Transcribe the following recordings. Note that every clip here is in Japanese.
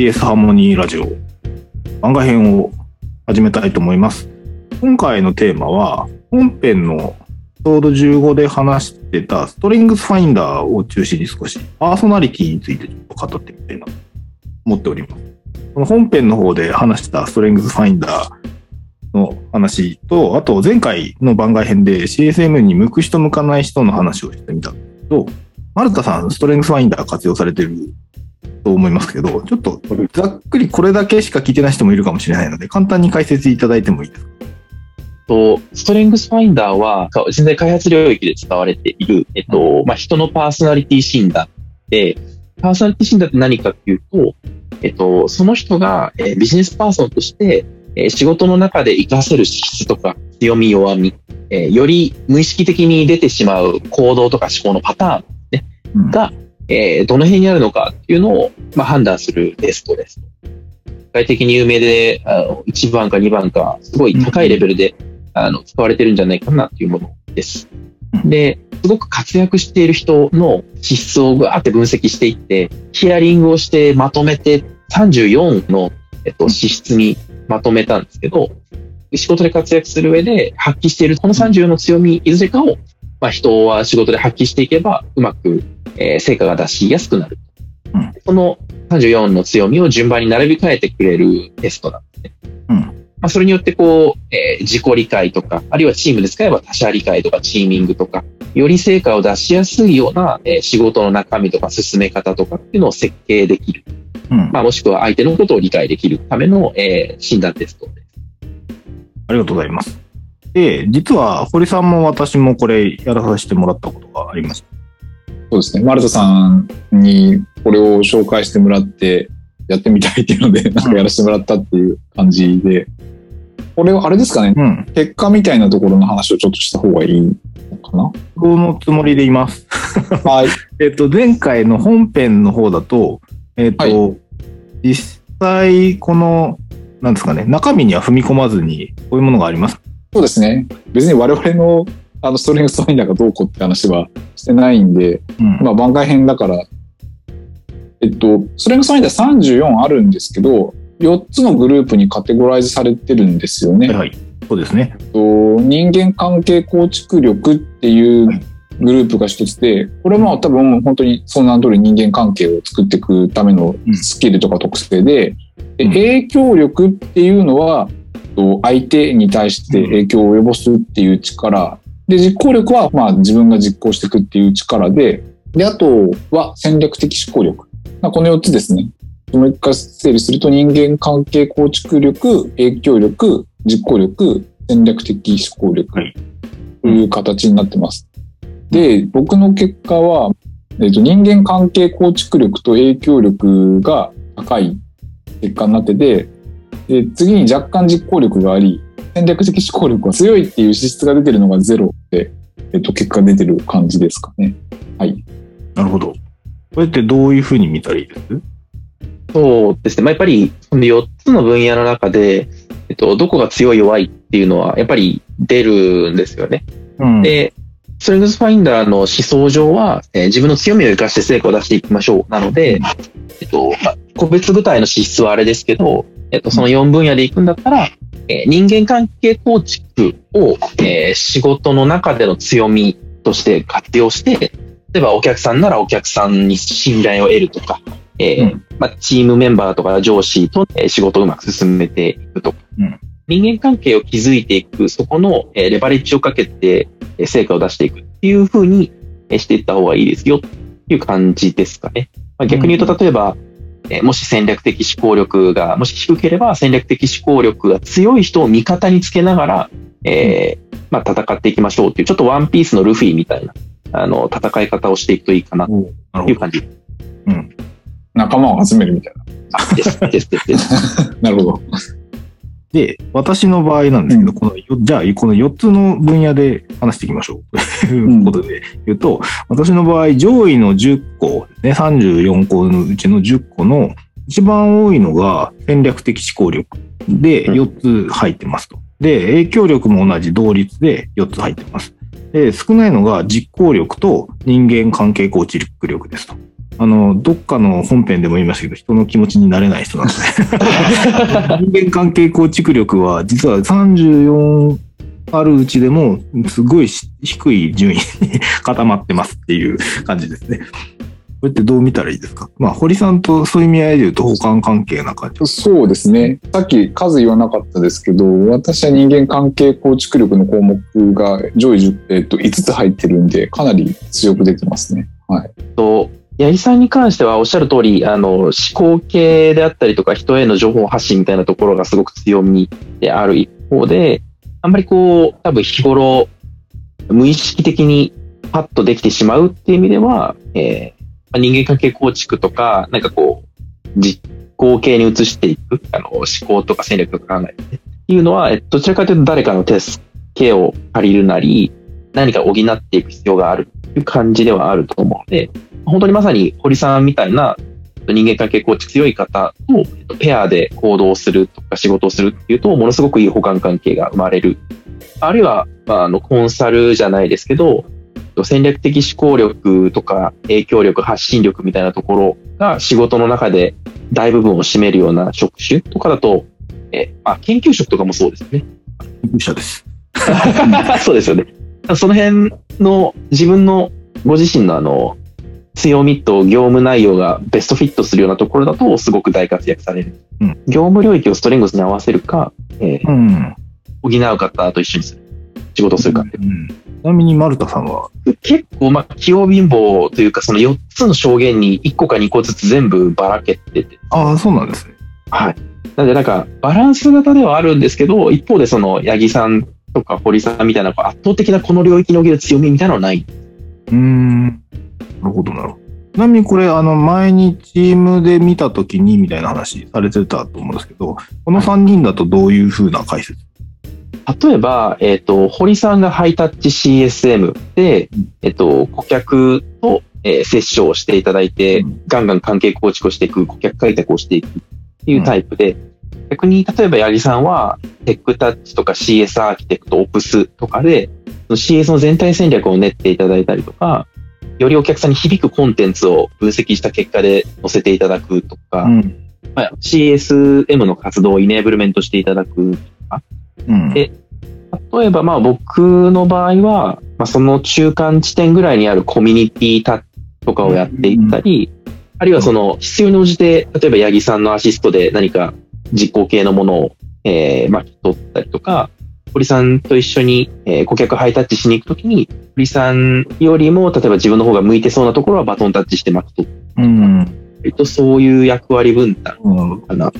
CS ハーモニーラジオ番外編を始めたいと思います。今回のテーマは、本編のちょうど15で話してたストリングスファインダーを中心に少しパーソナリティについてちょっと語ってみたいなと思っております。この本編の方で話したストリングスファインダーの話と、あと前回の番外編で CSM に向く人向かない人の話をしてみたんですけど、マルタさん、ストレングスファインダー活用されてると思いますけど、ちょっとざっくりこれだけしか聞いてない人もいるかもしれないので、簡単に解説いただいてもいいですか？と、ストレングスファインダーは、人材開発領域で使われている、えっと、まあ、人のパーソナリティ診断で、パーソナリティ診断って何かっていうと、えっと、その人が、えビジネスパーソンとして、え仕事の中で活かせる資質とか強み弱み、えより無意識的に出てしまう行動とか思考のパターン、ね、うん、が、えどの辺にあるのかっていうのを、まあ、判断するテストです。世界的に有名で、あの1番か2番か、すごい高いレベルで、うん、あの使われてるんじゃないかなっていうものです。で、すごく活躍している人の資質をガーって分析していって、ヒアリングをしてまとめて34の、えっと、資質にまとめたんですけど、仕事で活躍する上で発揮しているこの30の強み、いずれかを、まあ、人は仕事で発揮していけば、うまく、えー、成果が出しやすくなる。うん、この34の強みを順番に並び替えてくれるテストなんですね。うんまあ、それによってこう、えー、自己理解とか、あるいはチームで使えば他者理解とかチーミングとか、より成果を出しやすいような、えー、仕事の中身とか進め方とかっていうのを設計できる。うん、まあ、もしくは相手のことを理解できるための、えー、診断テストです。ありがとうございます。で、実は堀さんも私もこれやらさせてもらったことがあります。そうですね。マルタさんにこれを紹介してもらってやってみたいっていうので、なんかやらせてもらったっていう感じで、これはあれですかね、うん、結果みたいなところの話をちょっとした方がいいのかな？このつもりでいます。はい。えっと、前回の本編の方だと、えっ、ー、と、はい、実際、この、なんですかね、中身には踏み込まずに、こういうものがありますそうですね。別に我々のあのストレングスファインダーがどうこうって話はしてないんで、うん、まあ番外編だから、えっと、ストレングスファインダー34あるんですけど、4つのグループにカテゴライズされてるんですよね。はい、そうですね。と人間関係構築力っていうグループが一つで、これも多分本当にその名の通り人間関係を作っていくためのスキルとか特性で、で影響力っていうのは、相手に対して影響を及ぼすっていう力、で、実行力はまあ自分が実行していくっていう力で、で、あとは戦略的思考力。まあ、この4つですね。もう一回整理すると人間関係構築力、影響力、実行力、戦略的思考力という形になってます。で、僕の結果は、えっと、人間関係構築力と影響力が高い結果になってて、で次に若干実行力があり、戦略的思考力が強いっていう資質が出てるのがゼロで、えっと、結果出てる感じですかね。はい。なるほど。これってどういうふうに見たらいいです？そうですね。まあ、やっぱり、この4つの分野の中で、えっと、どこが強い弱いっていうのは、やっぱり出るんですよね。うん、で、ストレングスファインダーの思想上は、えー、自分の強みを生かして成果を出していきましょう。なので、えっと、まあ、個別具体の資質はあれですけど、えっと、その4分野で行くんだったら、えー、人間関係構築を、えー、仕事の中での強みとして活用して、例えばお客さんならお客さんに信頼を得るとか、えー、うん、まあ、チームメンバーとか上司と、え仕事をうまく進めていくとか、うん、人間関係を築いていく、そこの、えレバレッジをかけて、成果を出していくっていうふうにしていった方がいいですよっていう感じですかね。まあ、逆に言うと、例えば、えもし戦略的思考力が、もし低ければ戦略的思考力が強い人を味方につけながら、えー、まあ、戦っていきましょうっていう、ちょっとワンピースのルフィみたいな、あの、戦い方をしていくといいかなっていう感じ。うん。仲間を集めるみたいな。です、です、です。なるほど。で、私の場合なんですけど、うん、この、じゃあ、この4つの分野で話していきましょう。ということで言うと、うん、私の場合、上位の10個ね、34個のうちの10個の一番多いのが戦略的思考力で4つ入ってますと。で、影響力も同じ同率で4つ入ってます。で、少ないのが実行力と人間関係構築力ですと。あの、どっかの本編でも言いましたけど、人の気持ちになれない人なんですね。人間関係構築力は、実は34あるうちでも、すごい低い順位に固まってますっていう感じですね。これってどう見たらいいですか？まあ、堀さんとそういう意味合いで言うと、補完関係な感じ。そうですね。さっき数言わなかったですけど、私は人間関係構築力の項目が上位、えっと、5つ入ってるんで、かなり強く出てますね。はい。と、八木さんに関してはおっしゃる通り、あの、思考系であったりとか、人への情報発信みたいなところがすごく強みである一方で、あんまりこう、多分日頃、無意識的にパッとできてしまうっていう意味では、えー、人間関係構築とか、なんかこう、実行形に移していく、あの、思考とか戦略とか考えて、っていうのは、どちらかというと誰かの手助けを借りるなり、何か補っていく必要がある。いう感じではあると思うので、本当にまさに堀さんみたいな人間関係構築強い方とペアで行動するとか仕事をするっていうと、ものすごくいい補完関係が生まれる。あるいは、まあ、あの、コンサルじゃないですけど、戦略的思考力とか影響力、発信力みたいなところが仕事の中で大部分を占めるような職種とかだと、え、あ、研究職とかもそうですね。研究者です。そうですよね。その辺の自分のご自身のあの、強みと業務内容がベストフィットするようなところだとすごく大活躍される。うん業務領域をストレングスに合わせるか、えーうん。補う方と一緒にする。仕事をするかっていううんちなみに丸田さんは、結構、まあ、器用貧乏というか、その4つの証言に1個か2個ずつ全部ばらけてて、ああ、そうなんですね。はい。なので、なんか、バランス型ではあるんですけど、一方で、その、八木さんとか堀さんみたいな、圧倒的なこの領域における強みみたいなのはない？うーん。なるほど、なるほど。ちなみにこれ、あの、前にチームで見たときにみたいな話されてたと思うんですけど、この3人だとどういうふうな解説？例えば、えっ、と、堀さんがハイタッチ CSM でうん、えっ、と、顧客と、えーセッションをしていただいて、うんガンガン関係構築をしていく、顧客開拓をしていくっていうタイプで、逆に、例えば八木さんは、テックタッチとか CS アーキテクト、オプスとかで、CS の全体戦略を練っていただいたりとか、よりお客さんに響くコンテンツを分析した結果で載せていただくとか、ん。まあ CSM の活動をイネーブルメントしていただくうん。え例えばまあ僕の場合は、まあ、その中間地点ぐらいにあるコミュニティタッチとかをやっていったり、あるいはその必要に応じて、例えば八木さんのアシストで何か実行系のものを、えー、巻き取ったりとか、堀さんと一緒に、えー顧客ハイタッチしに行くときに、堀さんよりも、例えば自分の方が向いてそうなところはバトンタッチして巻き取っうん。たりと、そういう役割分担うん。かな。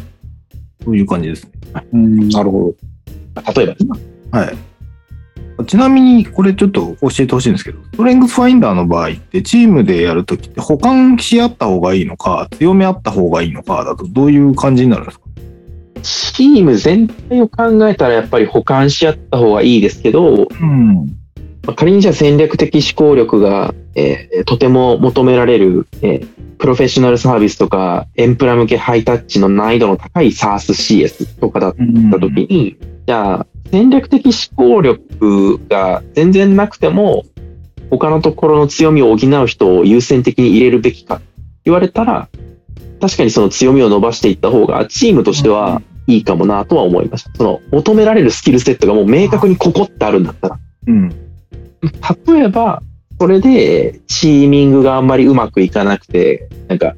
そういう感じですね。うん、なるほ例えば、はい。ちなみに、これちょっと教えてほしいんですけど、ストレングスファインダーの場合って、チームでやるときって、補完し合った方がいいのか、強め合った方がいいのかだと、どういう感じになるんですか？チーム全体を考えたらやっぱり補完し合った方がいいですけど、うん。まあ仮にじゃあ戦略的思考力が、えーとても求められる、えープロフェッショナルサービスとか、エンプラ向けハイタッチの難易度の高い SaaSCS とかだった時に、じゃあ戦略的思考力が全然なくても、他のところの強みを補う人を優先的に入れるべきか言われたら、確かにその強みを伸ばしていった方が、チームとしてはいいかもなとは思いました。その求められるスキルセットがもう明確にここってあるんだったら。うん。例えば、それで、チーミングがあんまりうまくいかなくて、なんか、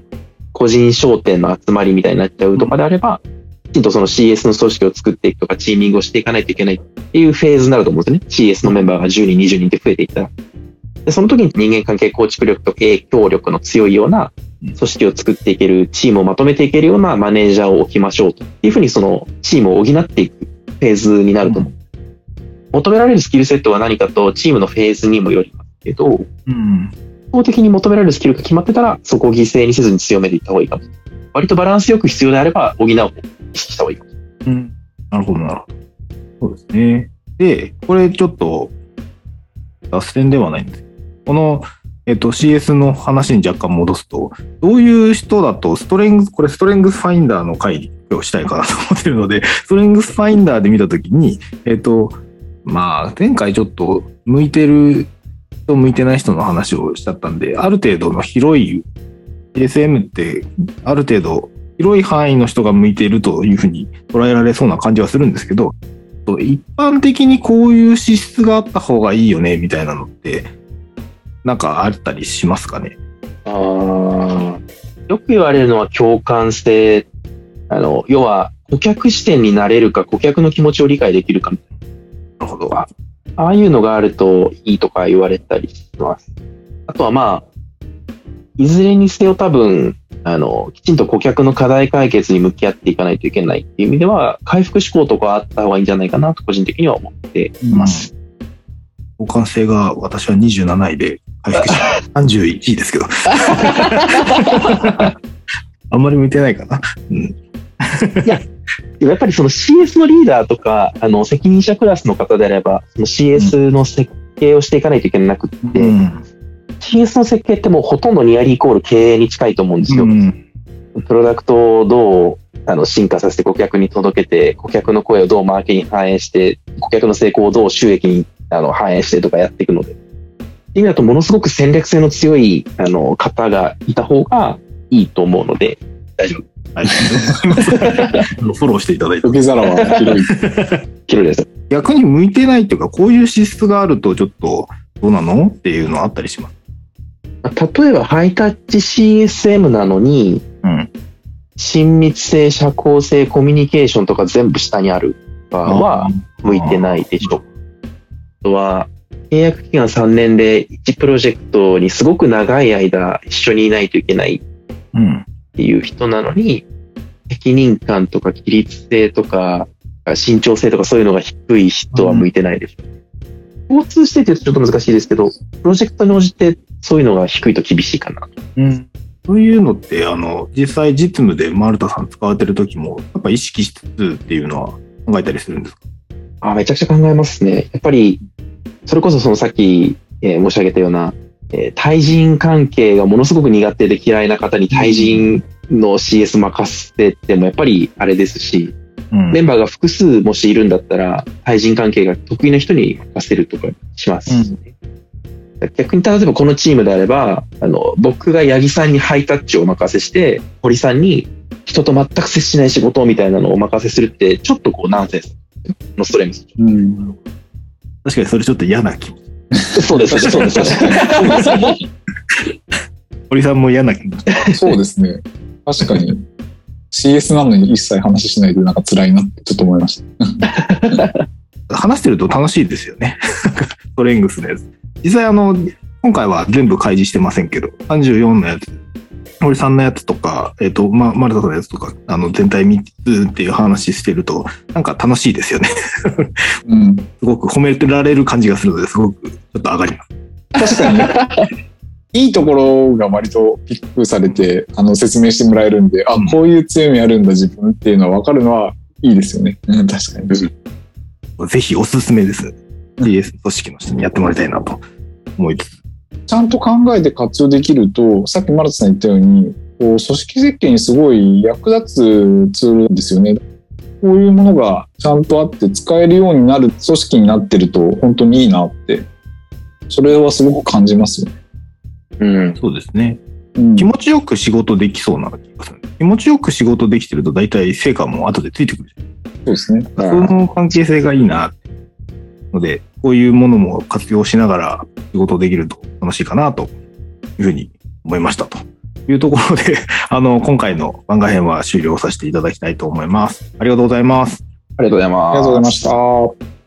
個人商店の集まりみたいになっちゃうとかであれば、きちんとその CS の組織を作っていくとか、チーミングをしていかないといけないっていうフェーズになると思うんですよね。CS のメンバーが10人、20人って増えていったら。で、その時に人間関係構築力と影響力の強いような組織を作っていける、チームをまとめていけるようなマネージャーを置きましょうというふうにそのチームを補っていくフェーズになると思う。求められるスキルセットは何かとチームのフェーズにもよりますけど、うん。一方的に求められるスキルが決まってたら、そこを犠牲にせずに強めていった方がいいかも。割とバランスよく必要であれば、補うを意識した方がいいかも。うん。なるほど、なるほど。そうですね。で、これちょっと、脱線ではないんですこの、えっと、CS の話に若干戻すと、どういう人だと、ストレングス、これストレングスファインダーの回をしたいかなと思ってるので、ストレングスファインダーで見たときに、えっと、まあ、前回ちょっと向いてる人、向いてない人の話をしちゃったんで、ある程度の広い SM ってある程度広い範囲の人が向いているというふうに捉えられそうな感じはするんですけど、一般的にこういう資質があった方がいいよねみたいなのって、なんかあったりしますかね？あーよく言われるのは共感性。あの、要は、顧客視点になれるか、顧客の気持ちを理解できるか、なるほど。ああいうのがあるといいとか言われたりします。あとはまあ、いずれにせよ多分、あの、きちんと顧客の課題解決に向き合っていかないといけないっていう意味では、回復志向とかあった方がいいんじゃないかなと個人的には思っています。交換性が私は27位で31位ですけど。あんまり向いてないかな。うん。でもやっぱりその CS のリーダーとか、あの、責任者クラスの方であれば、その CS の設計をしていかないといけなくって、うん。CS の設計ってもうほとんどニアリーイコール経営に近いと思うんですよ。うんプロダクトをどうあの進化させて顧客に届けて、顧客の声をどうマーケに反映して、顧客の成功をどう収益にあの反映してとかやっていくので。っていう意味だと、ものすごく戦略性の強いあの方がいた方がいいと思うので、大丈夫。ありがとうございます。フォローしていただいて。受け皿は広い。広いです。逆に向いてないっていうか、こういう資質があるとちょっとどうなのっていうのあったりします？例えば、ハイタッチ CSM なのに、うん。親密性、社交性、コミュニケーションとか全部下にある場合は、向いてないでしょう。あとは、契約期間3年で1プロジェクトにすごく長い間一緒にいないといけないうん。っていう人なのに、責任感とか規律性とか、慎重性とかそういうのが低い人は向いてないでしょう。共通してって言うとちょっと難しいですけど、プロジェクトに応じてそういうのが低いと厳しいかな。うん。そういうのって、あの、実際実務でマルタさん使われてる時も、やっぱ意識しつつっていうのは考えたりするんですか？あめちゃくちゃ考えますね。やっぱり、それこそそのさっき、えー申し上げたような、えー対人関係がものすごく苦手で嫌いな方に対人の CS 任せてってもやっぱりあれですし、うんメンバーが複数もしいるんだったら、対人関係が得意な人に任せるとかします、ね逆に例えばこのチームであれば、あの、僕が八木さんにハイタッチをお任せして、堀さんに人と全く接しない仕事みたいなのをお任せするって、ちょっとこうナンセンスのストレムス。うん。確かにそれちょっと嫌な気持ち。そうです、そうです。堀さんも嫌な気持ち。そうですね。確かに。CS なのに一切話しないでなんか辛いなってちょっと思いました。話してると楽しいですよね。ス トレングスのやつ。実際あの、今回は全部開示してませんけど、34のやつ、堀さんのやつとか、えっ、と、ま、丸田さんのやつとか、あの、全体3つっていう話してると、なんか楽しいですよね。うん。すごく褒められる感じがするので、すごくちょっと上がります。確かに。いいところが割とピックされて、あの、説明してもらえるんで、あうん、こういう強みあるんだ自分っていうのは分かるのはいいですよね。うん、確かに。ぜひおすすめです。DS 組織の人にやってもらいたいなと思いつつ。ちゃんと考えて活用できると、さっきマルトさん言ったように、こう組織設計にすごい役立つツールですよね。こういうものがちゃんとあって使えるようになる組織になってると本当にいいなって、それはすごく感じますよね。うん。そうですね。うん気持ちよく仕事できそうな気がする。気持ちよく仕事できてると大体成果も後でついてくるじゃんそうですね。その関係性がいいなので、こういうものも活用しながら仕事できると楽しいかなというふうに思いましたというところで、あの、今回の番外編は終了させていただきたいと思います。ありがとうございます。ありがとうございます。ありがとうございました。